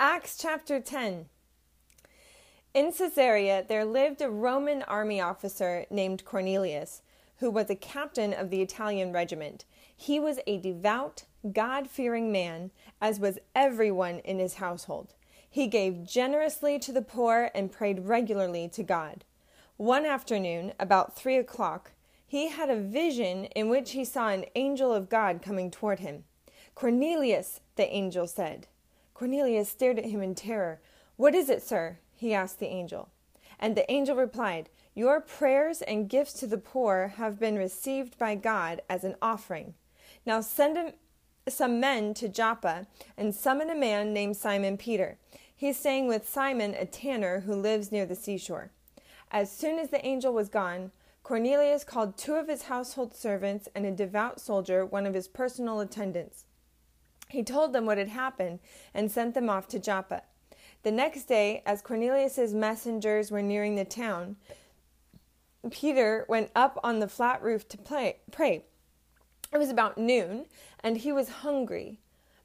Acts chapter 10. In Caesarea, there lived a Roman army officer named Cornelius, who was a captain of the Italian regiment. He was a devout, God fearing man, as was everyone in his household. He gave generously to the poor and prayed regularly to God. One afternoon, about three o'clock, he had a vision in which he saw an angel of God coming toward him. Cornelius, the angel said. Cornelius stared at him in terror. What is it, sir? he asked the angel. And the angel replied, Your prayers and gifts to the poor have been received by God as an offering. Now send some men to Joppa and summon a man named Simon Peter. He's staying with Simon, a tanner who lives near the seashore. As soon as the angel was gone, Cornelius called two of his household servants and a devout soldier, one of his personal attendants. He told them what had happened and sent them off to Joppa. The next day, as Cornelius's messengers were nearing the town, Peter went up on the flat roof to play, pray. It was about noon, and he was hungry.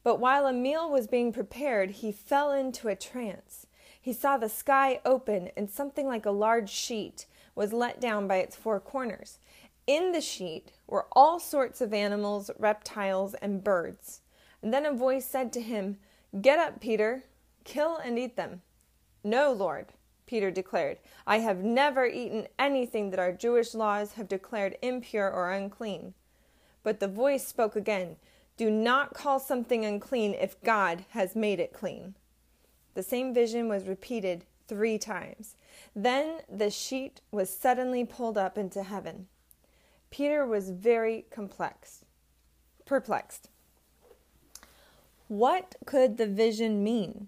But while a meal was being prepared, he fell into a trance. He saw the sky open, and something like a large sheet was let down by its four corners. In the sheet were all sorts of animals, reptiles, and birds. And then a voice said to him, Get up, Peter, kill and eat them. No, Lord, Peter declared. I have never eaten anything that our Jewish laws have declared impure or unclean. But the voice spoke again Do not call something unclean if God has made it clean. The same vision was repeated three times. Then the sheet was suddenly pulled up into heaven. Peter was very complex, perplexed. What could the vision mean?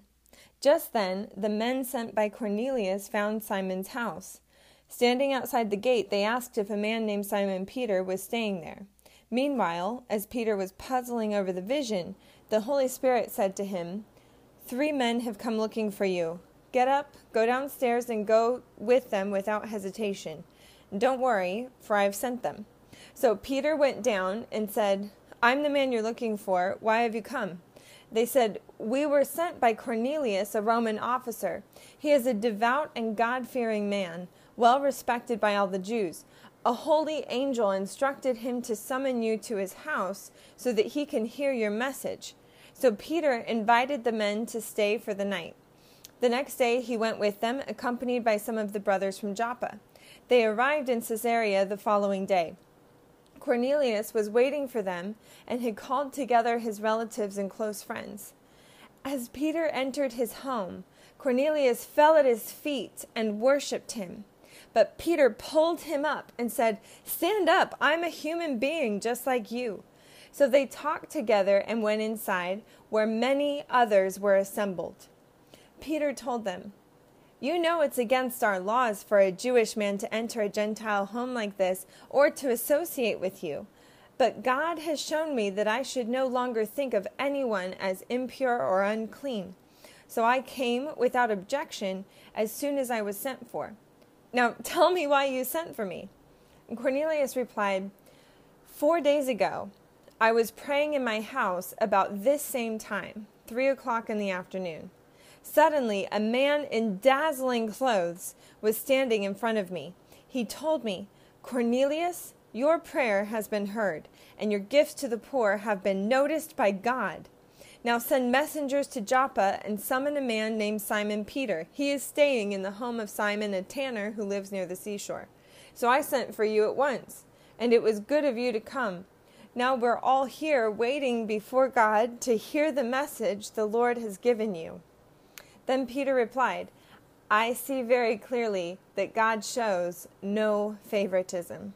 Just then, the men sent by Cornelius found Simon's house. Standing outside the gate, they asked if a man named Simon Peter was staying there. Meanwhile, as Peter was puzzling over the vision, the Holy Spirit said to him, Three men have come looking for you. Get up, go downstairs, and go with them without hesitation. Don't worry, for I have sent them. So Peter went down and said, I'm the man you're looking for. Why have you come? They said, We were sent by Cornelius, a Roman officer. He is a devout and God fearing man, well respected by all the Jews. A holy angel instructed him to summon you to his house so that he can hear your message. So Peter invited the men to stay for the night. The next day he went with them, accompanied by some of the brothers from Joppa. They arrived in Caesarea the following day. Cornelius was waiting for them and had called together his relatives and close friends. As Peter entered his home, Cornelius fell at his feet and worshipped him. But Peter pulled him up and said, Stand up, I'm a human being just like you. So they talked together and went inside, where many others were assembled. Peter told them, you know it's against our laws for a Jewish man to enter a Gentile home like this or to associate with you. But God has shown me that I should no longer think of anyone as impure or unclean. So I came without objection as soon as I was sent for. Now tell me why you sent for me. And Cornelius replied, Four days ago, I was praying in my house about this same time, three o'clock in the afternoon. Suddenly, a man in dazzling clothes was standing in front of me. He told me, Cornelius, your prayer has been heard, and your gifts to the poor have been noticed by God. Now send messengers to Joppa and summon a man named Simon Peter. He is staying in the home of Simon, a tanner who lives near the seashore. So I sent for you at once, and it was good of you to come. Now we're all here waiting before God to hear the message the Lord has given you. Then Peter replied, I see very clearly that God shows no favoritism.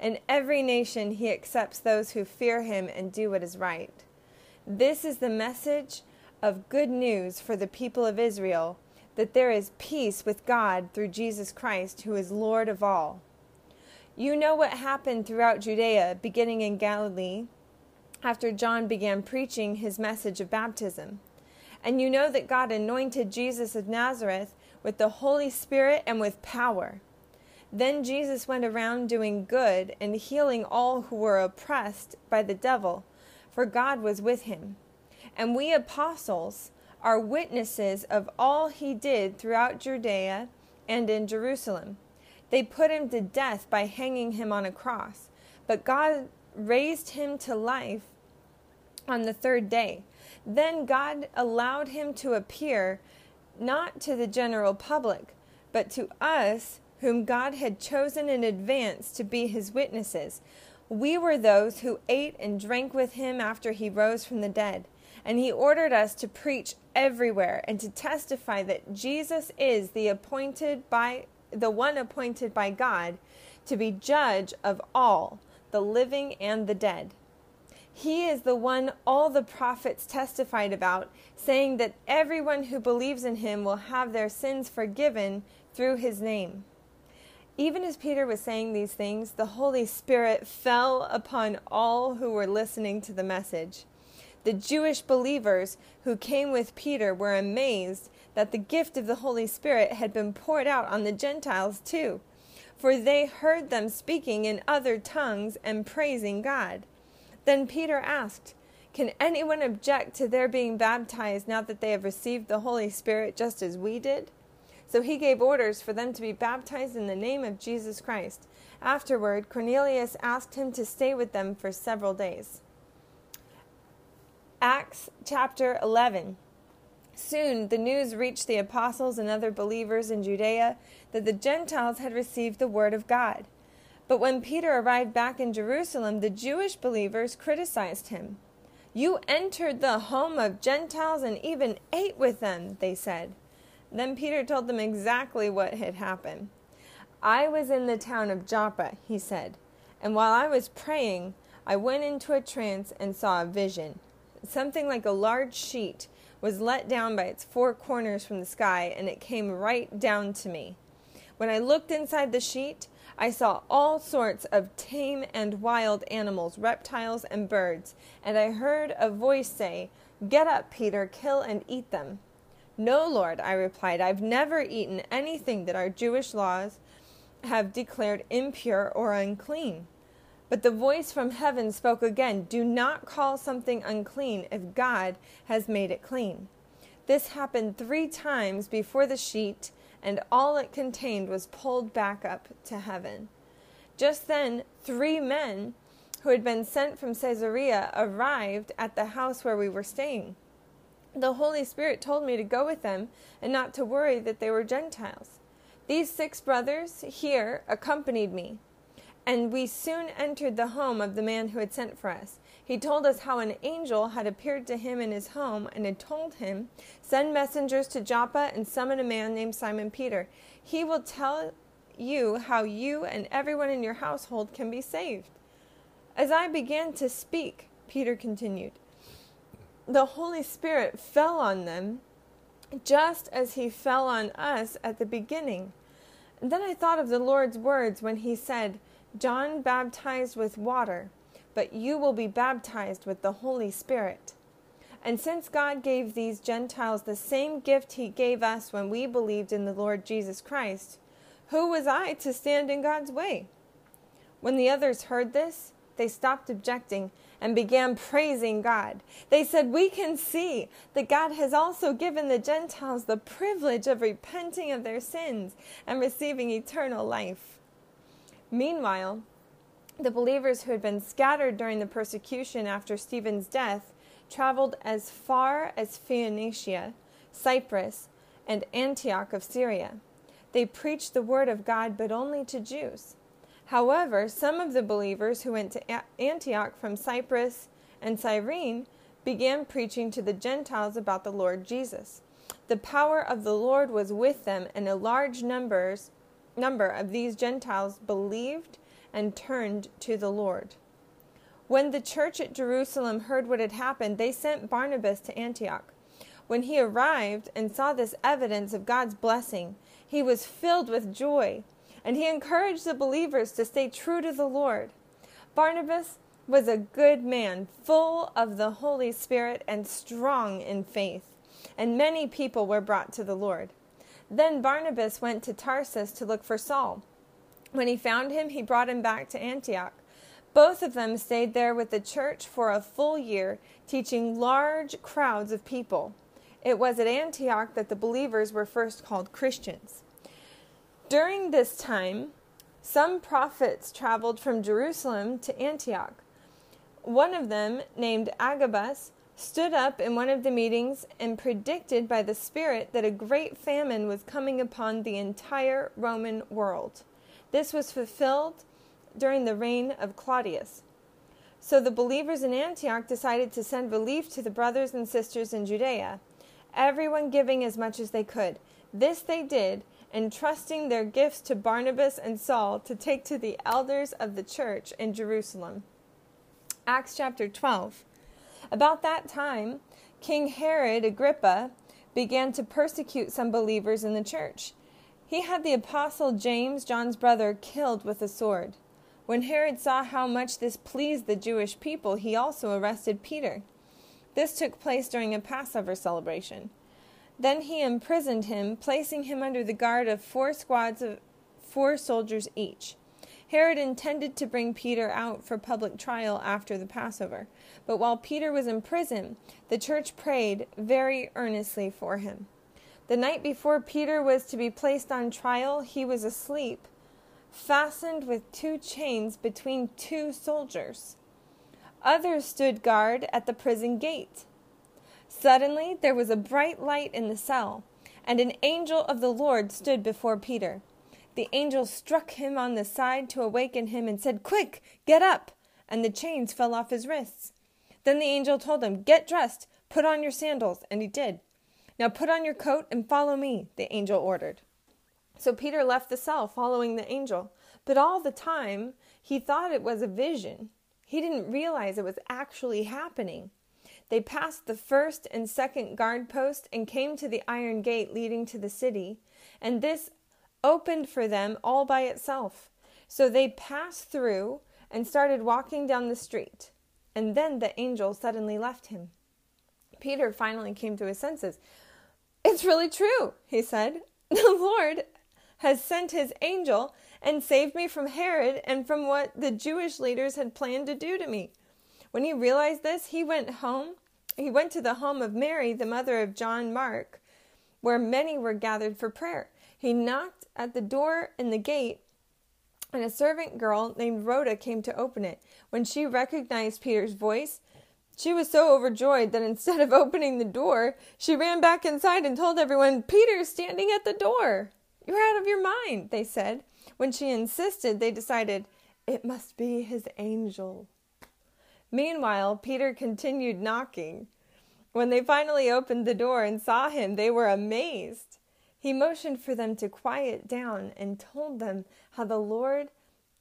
In every nation, he accepts those who fear him and do what is right. This is the message of good news for the people of Israel that there is peace with God through Jesus Christ, who is Lord of all. You know what happened throughout Judea, beginning in Galilee, after John began preaching his message of baptism. And you know that God anointed Jesus of Nazareth with the Holy Spirit and with power. Then Jesus went around doing good and healing all who were oppressed by the devil, for God was with him. And we apostles are witnesses of all he did throughout Judea and in Jerusalem. They put him to death by hanging him on a cross, but God raised him to life on the third day. Then God allowed him to appear not to the general public, but to us whom God had chosen in advance to be his witnesses. We were those who ate and drank with him after he rose from the dead. And he ordered us to preach everywhere and to testify that Jesus is the appointed by the one appointed by God to be judge of all, the living and the dead. He is the one all the prophets testified about, saying that everyone who believes in him will have their sins forgiven through his name. Even as Peter was saying these things, the Holy Spirit fell upon all who were listening to the message. The Jewish believers who came with Peter were amazed that the gift of the Holy Spirit had been poured out on the Gentiles too, for they heard them speaking in other tongues and praising God. Then Peter asked, Can anyone object to their being baptized now that they have received the Holy Spirit just as we did? So he gave orders for them to be baptized in the name of Jesus Christ. Afterward, Cornelius asked him to stay with them for several days. Acts chapter 11. Soon the news reached the apostles and other believers in Judea that the Gentiles had received the word of God. But when Peter arrived back in Jerusalem, the Jewish believers criticized him. You entered the home of Gentiles and even ate with them, they said. Then Peter told them exactly what had happened. I was in the town of Joppa, he said, and while I was praying, I went into a trance and saw a vision. Something like a large sheet was let down by its four corners from the sky, and it came right down to me. When I looked inside the sheet, I saw all sorts of tame and wild animals, reptiles, and birds, and I heard a voice say, Get up, Peter, kill and eat them. No, Lord, I replied, I've never eaten anything that our Jewish laws have declared impure or unclean. But the voice from heaven spoke again Do not call something unclean if God has made it clean. This happened three times before the sheet and all it contained was pulled back up to heaven. Just then, three men who had been sent from Caesarea arrived at the house where we were staying the Holy Spirit told me to go with them and not to worry that they were Gentiles. These six brothers here accompanied me, and we soon entered the home of the man who had sent for us. He told us how an angel had appeared to him in his home and had told him, Send messengers to Joppa and summon a man named Simon Peter. He will tell you how you and everyone in your household can be saved. As I began to speak, Peter continued, the Holy Spirit fell on them just as he fell on us at the beginning. Then I thought of the Lord's words when he said, John baptized with water, but you will be baptized with the Holy Spirit. And since God gave these Gentiles the same gift he gave us when we believed in the Lord Jesus Christ, who was I to stand in God's way? When the others heard this, they stopped objecting and began praising God. They said, We can see that God has also given the Gentiles the privilege of repenting of their sins and receiving eternal life. Meanwhile, the believers who had been scattered during the persecution after Stephen's death traveled as far as Phoenicia, Cyprus, and Antioch of Syria. They preached the word of God, but only to Jews. However, some of the believers who went to Antioch from Cyprus and Cyrene began preaching to the Gentiles about the Lord Jesus. The power of the Lord was with them, and a large numbers, number of these Gentiles believed and turned to the Lord. When the church at Jerusalem heard what had happened, they sent Barnabas to Antioch. When he arrived and saw this evidence of God's blessing, he was filled with joy and he encouraged the believers to stay true to the Lord. Barnabas was a good man, full of the Holy Spirit and strong in faith, and many people were brought to the Lord. Then Barnabas went to Tarsus to look for Saul. When he found him, he brought him back to Antioch. Both of them stayed there with the church for a full year, teaching large crowds of people. It was at Antioch that the believers were first called Christians. During this time, some prophets traveled from Jerusalem to Antioch. One of them, named Agabus, stood up in one of the meetings and predicted by the Spirit that a great famine was coming upon the entire Roman world. This was fulfilled during the reign of Claudius. So the believers in Antioch decided to send relief to the brothers and sisters in Judea, everyone giving as much as they could. This they did, entrusting their gifts to Barnabas and Saul to take to the elders of the church in Jerusalem. Acts chapter 12. About that time, King Herod Agrippa began to persecute some believers in the church. He had the apostle James, John's brother, killed with a sword. When Herod saw how much this pleased the Jewish people, he also arrested Peter. This took place during a Passover celebration. Then he imprisoned him, placing him under the guard of four squads of four soldiers each. Herod intended to bring Peter out for public trial after the Passover, but while Peter was in prison, the church prayed very earnestly for him. The night before Peter was to be placed on trial, he was asleep, fastened with two chains between two soldiers. Others stood guard at the prison gate. Suddenly there was a bright light in the cell, and an angel of the Lord stood before Peter. The angel struck him on the side to awaken him and said, Quick, get up! And the chains fell off his wrists. Then the angel told him, Get dressed, put on your sandals. And he did. Now put on your coat and follow me, the angel ordered. So Peter left the cell, following the angel. But all the time, he thought it was a vision. He didn't realize it was actually happening. They passed the first and second guard post and came to the iron gate leading to the city, and this opened for them all by itself. So they passed through and started walking down the street. And then the angel suddenly left him. Peter finally came to his senses. It's really true, he said. The Lord has sent his angel and saved me from Herod and from what the Jewish leaders had planned to do to me. When he realized this, he went home. He went to the home of Mary, the mother of John Mark, where many were gathered for prayer. He knocked at the door in the gate, and a servant girl named Rhoda came to open it. When she recognized Peter's voice, she was so overjoyed that instead of opening the door, she ran back inside and told everyone, Peter's standing at the door. You're out of your mind, they said. When she insisted, they decided, it must be his angel. Meanwhile, Peter continued knocking. When they finally opened the door and saw him, they were amazed. He motioned for them to quiet down and told them how the Lord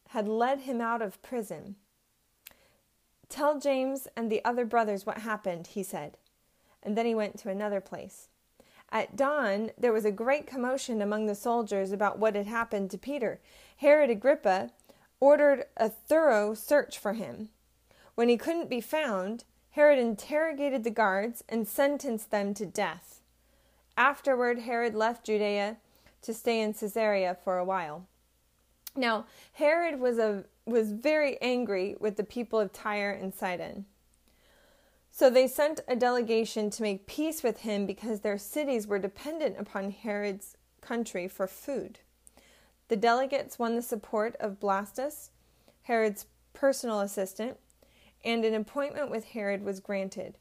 had led him out of prison. Tell James and the other brothers what happened, he said. And then he went to another place. At dawn, there was a great commotion among the soldiers about what had happened to Peter. Herod Agrippa ordered a thorough search for him. When he couldn't be found, Herod interrogated the guards and sentenced them to death. Afterward, Herod left Judea to stay in Caesarea for a while. Now, Herod was, a, was very angry with the people of Tyre and Sidon. So they sent a delegation to make peace with him because their cities were dependent upon Herod's country for food. The delegates won the support of Blastus, Herod's personal assistant, and an appointment with Herod was granted.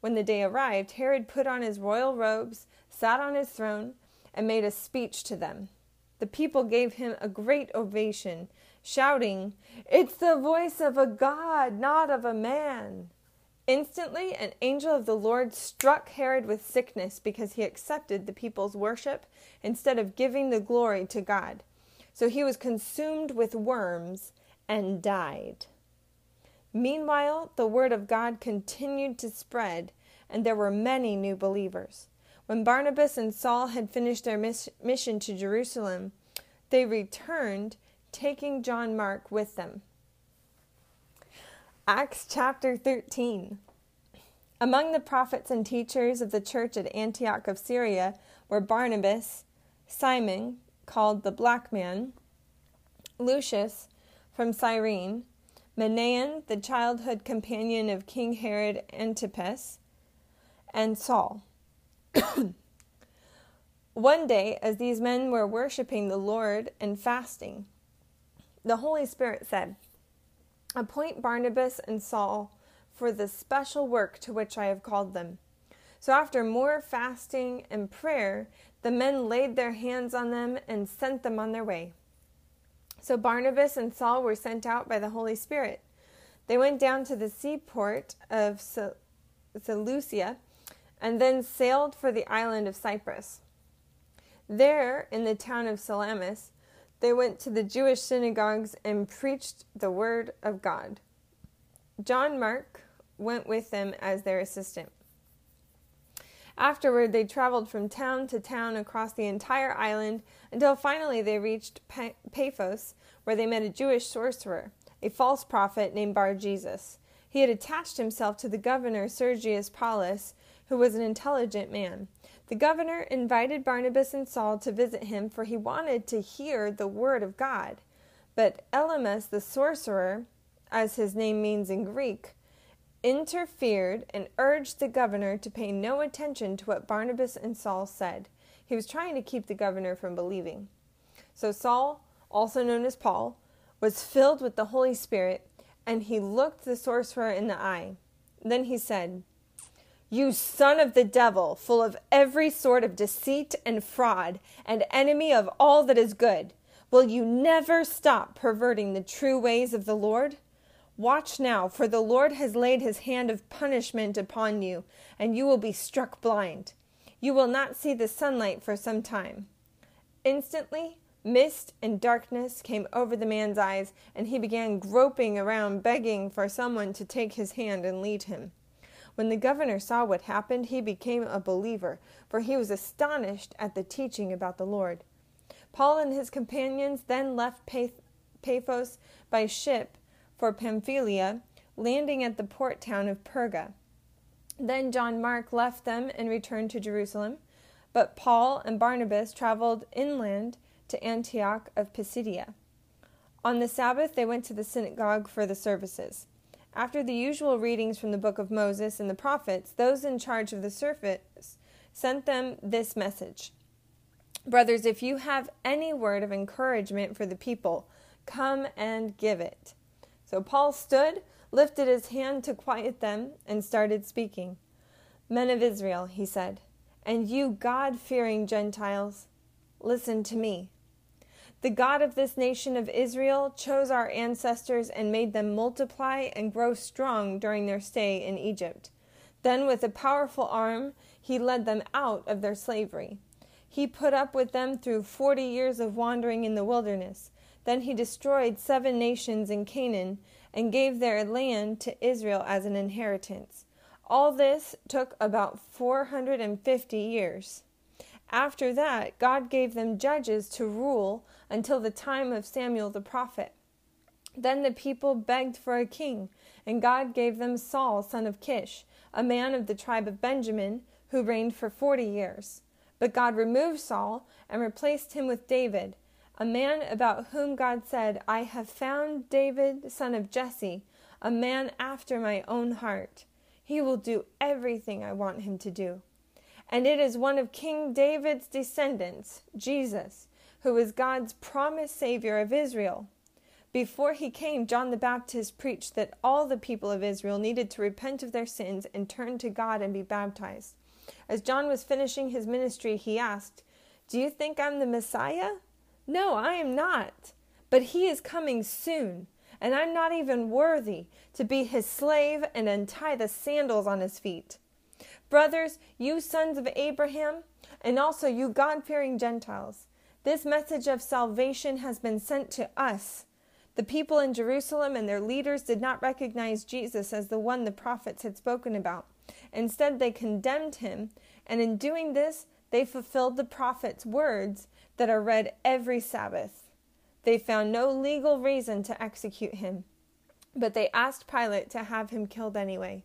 When the day arrived, Herod put on his royal robes, sat on his throne, and made a speech to them. The people gave him a great ovation, shouting, It's the voice of a God, not of a man. Instantly, an angel of the Lord struck Herod with sickness because he accepted the people's worship instead of giving the glory to God. So he was consumed with worms and died. Meanwhile, the word of God continued to spread, and there were many new believers. When Barnabas and Saul had finished their mission to Jerusalem, they returned, taking John Mark with them. Acts chapter 13. Among the prophets and teachers of the church at Antioch of Syria were Barnabas, Simon, called the Black Man, Lucius from Cyrene, Manaen, the childhood companion of King Herod Antipas, and Saul. One day, as these men were worshiping the Lord and fasting, the Holy Spirit said, Appoint Barnabas and Saul for the special work to which I have called them. So, after more fasting and prayer, the men laid their hands on them and sent them on their way. So, Barnabas and Saul were sent out by the Holy Spirit. They went down to the seaport of Seleucia and then sailed for the island of Cyprus. There, in the town of Salamis, they went to the Jewish synagogues and preached the word of God. John Mark went with them as their assistant. Afterward, they traveled from town to town across the entire island until finally they reached Paphos, where they met a Jewish sorcerer, a false prophet named Bar Jesus. He had attached himself to the governor Sergius Paulus, who was an intelligent man. The governor invited Barnabas and Saul to visit him, for he wanted to hear the word of God. But Elymas the sorcerer, as his name means in Greek, interfered and urged the governor to pay no attention to what Barnabas and Saul said. He was trying to keep the governor from believing. So Saul, also known as Paul, was filled with the Holy Spirit, and he looked the sorcerer in the eye. Then he said, you son of the devil, full of every sort of deceit and fraud, and enemy of all that is good, will you never stop perverting the true ways of the Lord? Watch now, for the Lord has laid his hand of punishment upon you, and you will be struck blind. You will not see the sunlight for some time. Instantly, mist and darkness came over the man's eyes, and he began groping around, begging for someone to take his hand and lead him. When the governor saw what happened, he became a believer, for he was astonished at the teaching about the Lord. Paul and his companions then left Paphos by ship for Pamphylia, landing at the port town of Perga. Then John Mark left them and returned to Jerusalem, but Paul and Barnabas traveled inland to Antioch of Pisidia. On the Sabbath, they went to the synagogue for the services. After the usual readings from the book of Moses and the prophets, those in charge of the service sent them this message Brothers, if you have any word of encouragement for the people, come and give it. So Paul stood, lifted his hand to quiet them, and started speaking. Men of Israel, he said, and you God fearing Gentiles, listen to me. The God of this nation of Israel chose our ancestors and made them multiply and grow strong during their stay in Egypt. Then, with a powerful arm, he led them out of their slavery. He put up with them through forty years of wandering in the wilderness. Then he destroyed seven nations in Canaan and gave their land to Israel as an inheritance. All this took about 450 years. After that, God gave them judges to rule until the time of Samuel the prophet. Then the people begged for a king, and God gave them Saul, son of Kish, a man of the tribe of Benjamin, who reigned for forty years. But God removed Saul and replaced him with David, a man about whom God said, I have found David, son of Jesse, a man after my own heart. He will do everything I want him to do. And it is one of King David's descendants, Jesus, who is God's promised Savior of Israel. Before he came, John the Baptist preached that all the people of Israel needed to repent of their sins and turn to God and be baptized. As John was finishing his ministry, he asked, Do you think I'm the Messiah? No, I am not. But he is coming soon, and I'm not even worthy to be his slave and untie the sandals on his feet. Brothers, you sons of Abraham, and also you God fearing Gentiles, this message of salvation has been sent to us. The people in Jerusalem and their leaders did not recognize Jesus as the one the prophets had spoken about. Instead, they condemned him, and in doing this, they fulfilled the prophet's words that are read every Sabbath. They found no legal reason to execute him, but they asked Pilate to have him killed anyway.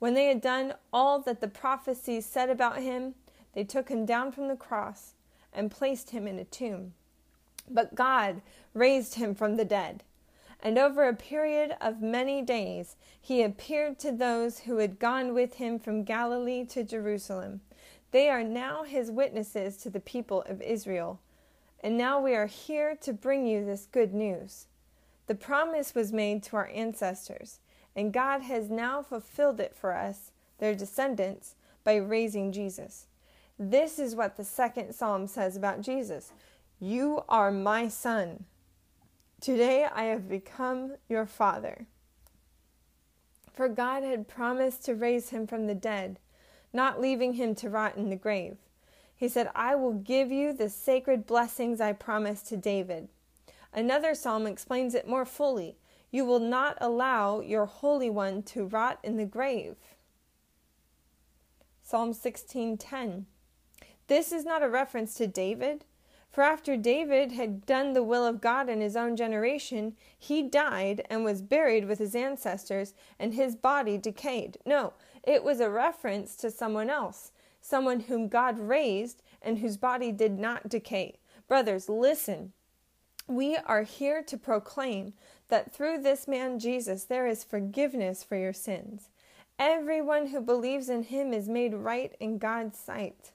When they had done all that the prophecies said about him, they took him down from the cross and placed him in a tomb. But God raised him from the dead. And over a period of many days, he appeared to those who had gone with him from Galilee to Jerusalem. They are now his witnesses to the people of Israel. And now we are here to bring you this good news. The promise was made to our ancestors, and God has now fulfilled it for us, their descendants, by raising Jesus. This is what the second psalm says about Jesus You are my son. Today I have become your father. For God had promised to raise him from the dead not leaving him to rot in the grave. He said, I will give you the sacred blessings I promised to David. Another psalm explains it more fully. You will not allow your Holy One to rot in the grave. Psalm 16:10. This is not a reference to David, for after David had done the will of God in his own generation, he died and was buried with his ancestors, and his body decayed. No, it was a reference to someone else, someone whom God raised and whose body did not decay. Brothers, listen. We are here to proclaim that through this man Jesus there is forgiveness for your sins. Everyone who believes in him is made right in God's sight,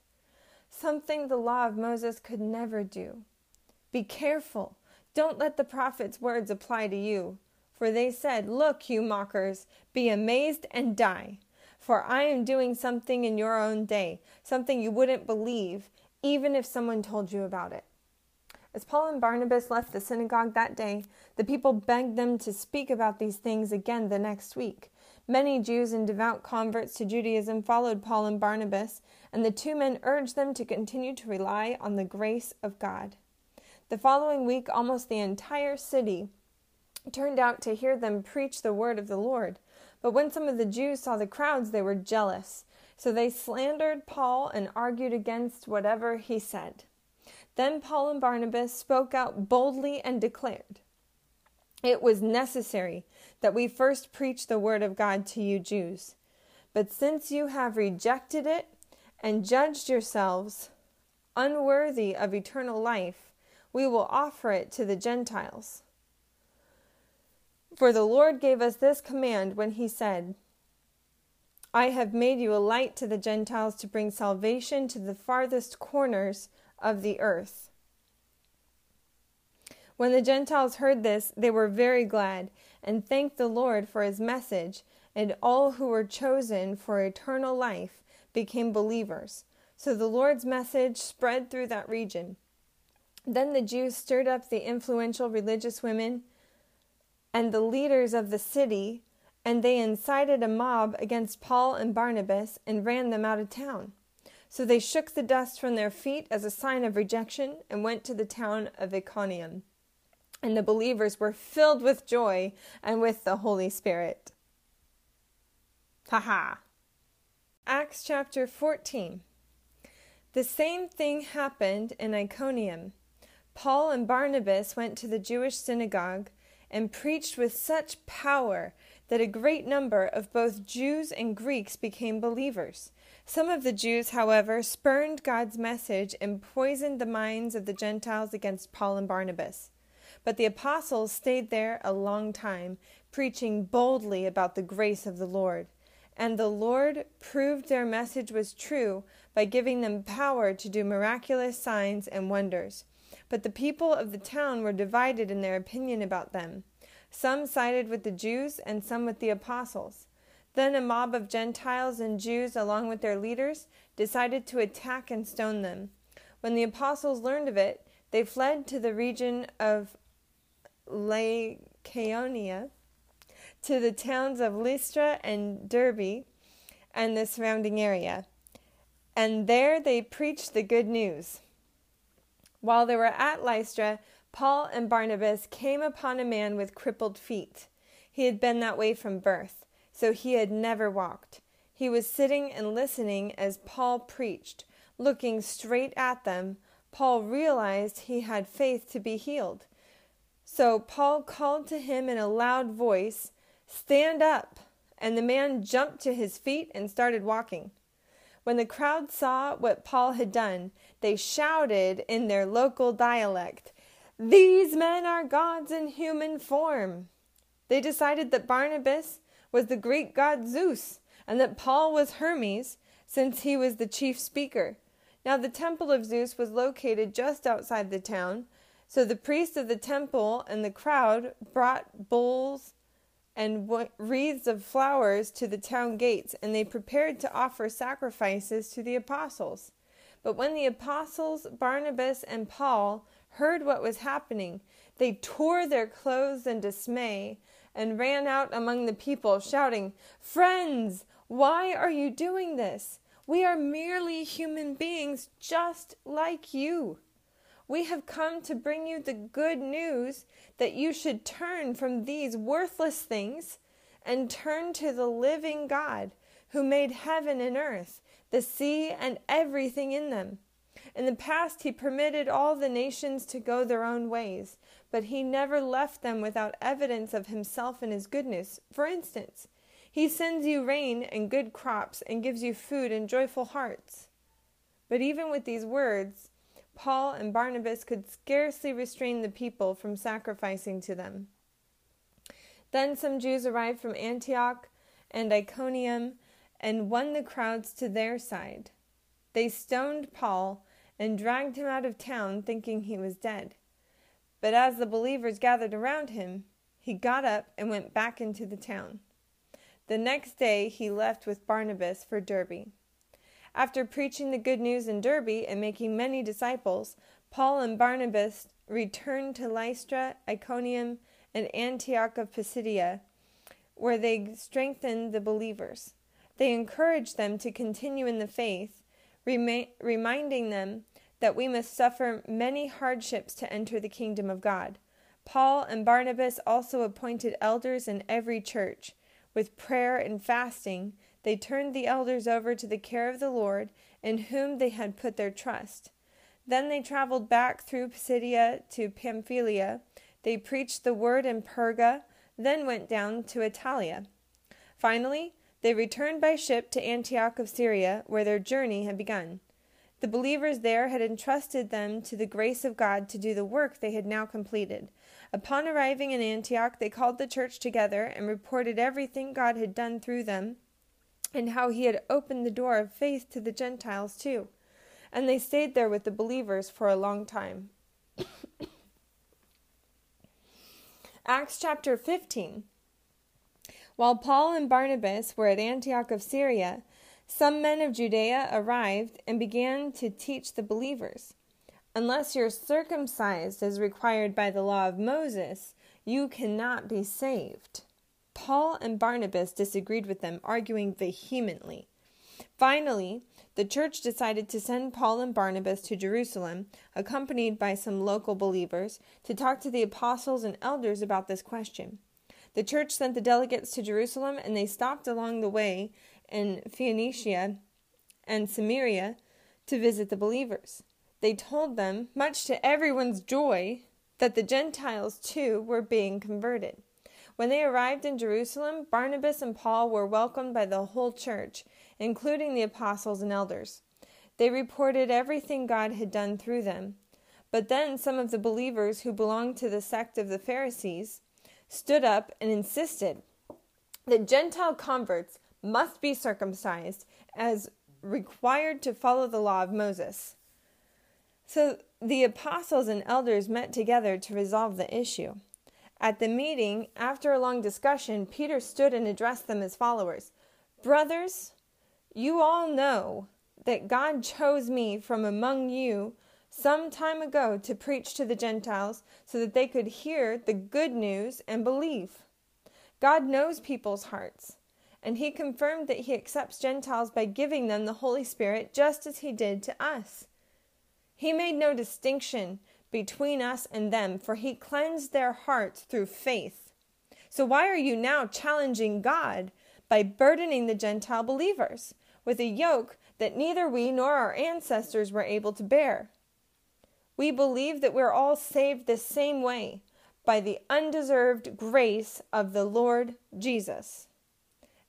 something the law of Moses could never do. Be careful. Don't let the prophet's words apply to you. For they said, Look, you mockers, be amazed and die. For I am doing something in your own day, something you wouldn't believe, even if someone told you about it. As Paul and Barnabas left the synagogue that day, the people begged them to speak about these things again the next week. Many Jews and devout converts to Judaism followed Paul and Barnabas, and the two men urged them to continue to rely on the grace of God. The following week, almost the entire city turned out to hear them preach the word of the Lord. But when some of the Jews saw the crowds, they were jealous. So they slandered Paul and argued against whatever he said. Then Paul and Barnabas spoke out boldly and declared, It was necessary that we first preach the word of God to you Jews. But since you have rejected it and judged yourselves unworthy of eternal life, we will offer it to the Gentiles. For the Lord gave us this command when he said, I have made you a light to the Gentiles to bring salvation to the farthest corners of the earth. When the Gentiles heard this, they were very glad and thanked the Lord for his message, and all who were chosen for eternal life became believers. So the Lord's message spread through that region. Then the Jews stirred up the influential religious women and the leaders of the city, and they incited a mob against Paul and Barnabas and ran them out of town. So they shook the dust from their feet as a sign of rejection and went to the town of Iconium. And the believers were filled with joy and with the Holy Spirit. Ha ha! Acts chapter 14. The same thing happened in Iconium. Paul and Barnabas went to the Jewish synagogue and preached with such power that a great number of both Jews and Greeks became believers. Some of the Jews, however, spurned God's message and poisoned the minds of the Gentiles against Paul and Barnabas. But the apostles stayed there a long time, preaching boldly about the grace of the Lord. And the Lord proved their message was true by giving them power to do miraculous signs and wonders. But the people of the town were divided in their opinion about them. Some sided with the Jews and some with the apostles. Then a mob of Gentiles and Jews, along with their leaders, decided to attack and stone them. When the apostles learned of it, they fled to the region of Lycaonia, to the towns of Lystra and Derbe and the surrounding area. And there they preached the good news. While they were at Lystra, Paul and Barnabas came upon a man with crippled feet. He had been that way from birth, so he had never walked. He was sitting and listening as Paul preached. Looking straight at them, Paul realized he had faith to be healed. So Paul called to him in a loud voice, Stand up! And the man jumped to his feet and started walking. When the crowd saw what Paul had done, they shouted in their local dialect, These men are gods in human form. They decided that Barnabas was the Greek god Zeus and that Paul was Hermes, since he was the chief speaker. Now the temple of Zeus was located just outside the town, so the priests of the temple and the crowd brought bulls and wreaths of flowers to the town gates, and they prepared to offer sacrifices to the apostles. But when the apostles Barnabas and Paul heard what was happening, they tore their clothes in dismay and ran out among the people, shouting, Friends, why are you doing this? We are merely human beings just like you. We have come to bring you the good news that you should turn from these worthless things and turn to the living God who made heaven and earth, the sea, and everything in them. In the past, he permitted all the nations to go their own ways, but he never left them without evidence of himself and his goodness. For instance, he sends you rain and good crops and gives you food and joyful hearts. But even with these words, Paul and Barnabas could scarcely restrain the people from sacrificing to them. Then some Jews arrived from Antioch and Iconium and won the crowds to their side. They stoned Paul and dragged him out of town, thinking he was dead. But as the believers gathered around him, he got up and went back into the town. The next day he left with Barnabas for Derbe. After preaching the good news in Derbe and making many disciples, Paul and Barnabas returned to Lystra, Iconium, and Antioch of Pisidia, where they strengthened the believers. They encouraged them to continue in the faith, remi- reminding them that we must suffer many hardships to enter the kingdom of God. Paul and Barnabas also appointed elders in every church. With prayer and fasting, they turned the elders over to the care of the Lord, in whom they had put their trust. Then they traveled back through Pisidia to Pamphylia. They preached the word in Perga, then went down to Attalia. Finally, they returned by ship to Antioch of Syria, where their journey had begun. The believers there had entrusted them to the grace of God to do the work they had now completed. Upon arriving in Antioch, they called the church together and reported everything God had done through them and how he had opened the door of faith to the Gentiles too. And they stayed there with the believers for a long time. Acts chapter 15. While Paul and Barnabas were at Antioch of Syria, some men of Judea arrived and began to teach the believers Unless you're circumcised as required by the law of Moses, you cannot be saved. Paul and Barnabas disagreed with them, arguing vehemently. Finally, the church decided to send Paul and Barnabas to Jerusalem, accompanied by some local believers, to talk to the apostles and elders about this question. The church sent the delegates to Jerusalem, and they stopped along the way in Phoenicia and Samaria to visit the believers. They told them, much to everyone's joy, that the Gentiles too were being converted. When they arrived in Jerusalem, Barnabas and Paul were welcomed by the whole church, including the apostles and elders. They reported everything God had done through them. But then some of the believers who belonged to the sect of the Pharisees stood up and insisted that Gentile converts must be circumcised as required to follow the law of Moses. So the apostles and elders met together to resolve the issue. At the meeting, after a long discussion, Peter stood and addressed them as followers Brothers, you all know that God chose me from among you some time ago to preach to the Gentiles so that they could hear the good news and believe. God knows people's hearts, and He confirmed that He accepts Gentiles by giving them the Holy Spirit just as He did to us. He made no distinction between us and them, for he cleansed their hearts through faith. So why are you now challenging God by burdening the Gentile believers with a yoke that neither we nor our ancestors were able to bear? We believe that we're all saved the same way by the undeserved grace of the Lord Jesus.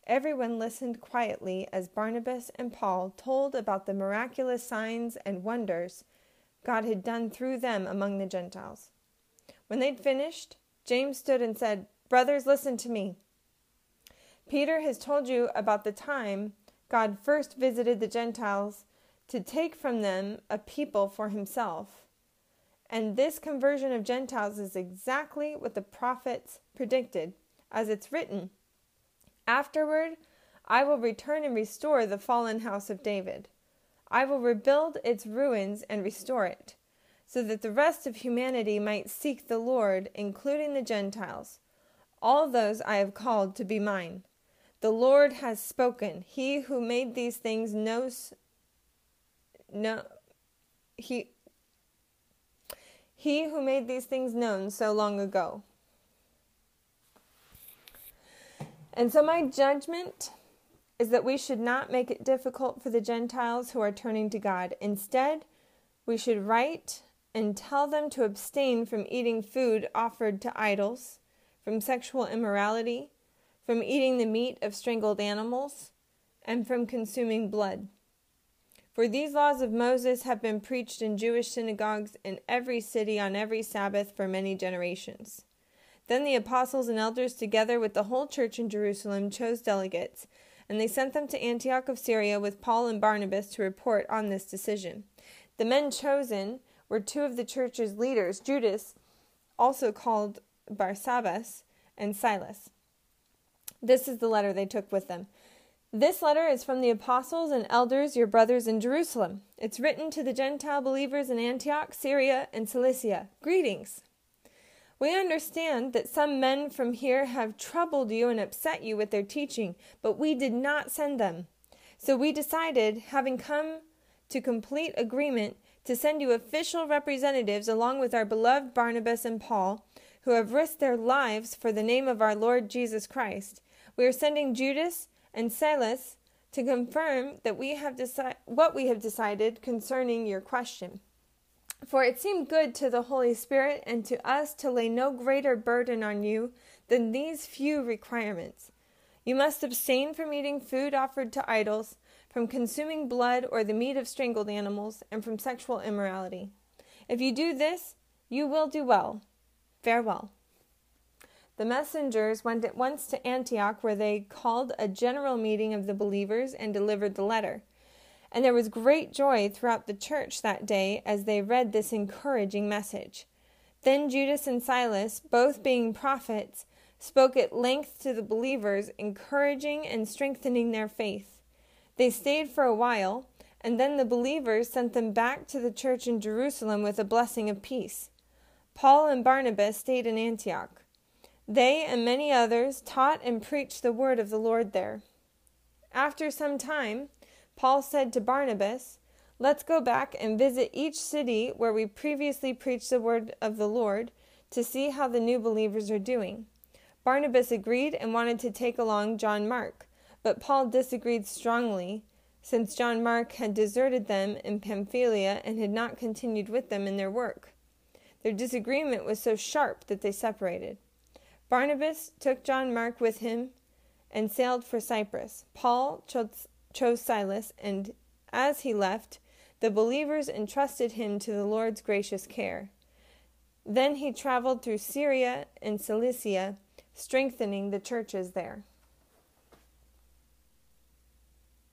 Everyone listened quietly as Barnabas and Paul told about the miraculous signs and wonders God had done through them among the Gentiles. When they'd finished, James stood and said, Brothers, listen to me. Peter has told you about the time God first visited the Gentiles to take from them a people for himself. And this conversion of Gentiles is exactly what the prophets predicted, as it's written Afterward, I will return and restore the fallen house of David. I will rebuild its ruins and restore it, so that the rest of humanity might seek the Lord, including the Gentiles, all those I have called to be mine. The Lord has spoken. He who made these things knows no he he who made these things known so long ago. And so my judgment is that we should not make it difficult for the Gentiles who are turning to God. Instead, we should write and tell them to abstain from eating food offered to idols, from sexual immorality, from eating the meat of strangled animals, and from consuming blood. For these laws of Moses have been preached in Jewish synagogues in every city on every Sabbath for many generations. Then the apostles and elders, together with the whole church in Jerusalem, chose delegates, and they sent them to Antioch of Syria with Paul and Barnabas to report on this decision. The men chosen were two of the church's leaders, Judas, also called Barsabbas, and Silas. This is the letter they took with them. This letter is from the apostles and elders, your brothers in Jerusalem. It's written to the Gentile believers in Antioch, Syria, and Cilicia. Greetings. We understand that some men from here have troubled you and upset you with their teaching, but we did not send them. So we decided, having come to complete agreement, to send you official representatives along with our beloved Barnabas and Paul, who have risked their lives for the name of our Lord Jesus Christ. We are sending Judas and Silas to confirm that we have deci- what we have decided concerning your question. For it seemed good to the Holy Spirit and to us to lay no greater burden on you than these few requirements. You must abstain from eating food offered to idols, from consuming blood or the meat of strangled animals, and from sexual immorality. If you do this, you will do well. Farewell. The messengers went at once to Antioch, where they called a general meeting of the believers and delivered the letter. And there was great joy throughout the church that day as they read this encouraging message. Then Judas and Silas, both being prophets, spoke at length to the believers, encouraging and strengthening their faith. They stayed for a while, and then the believers sent them back to the church in Jerusalem with a blessing of peace. Paul and Barnabas stayed in Antioch. They and many others taught and preached the word of the Lord there. After some time, Paul said to Barnabas, Let's go back and visit each city where we previously preached the word of the Lord to see how the new believers are doing. Barnabas agreed and wanted to take along John Mark, but Paul disagreed strongly, since John Mark had deserted them in Pamphylia and had not continued with them in their work. Their disagreement was so sharp that they separated. Barnabas took John Mark with him and sailed for Cyprus. Paul chose chose Silas, and as he left, the believers entrusted him to the Lord's gracious care. Then he traveled through Syria and Cilicia, strengthening the churches there.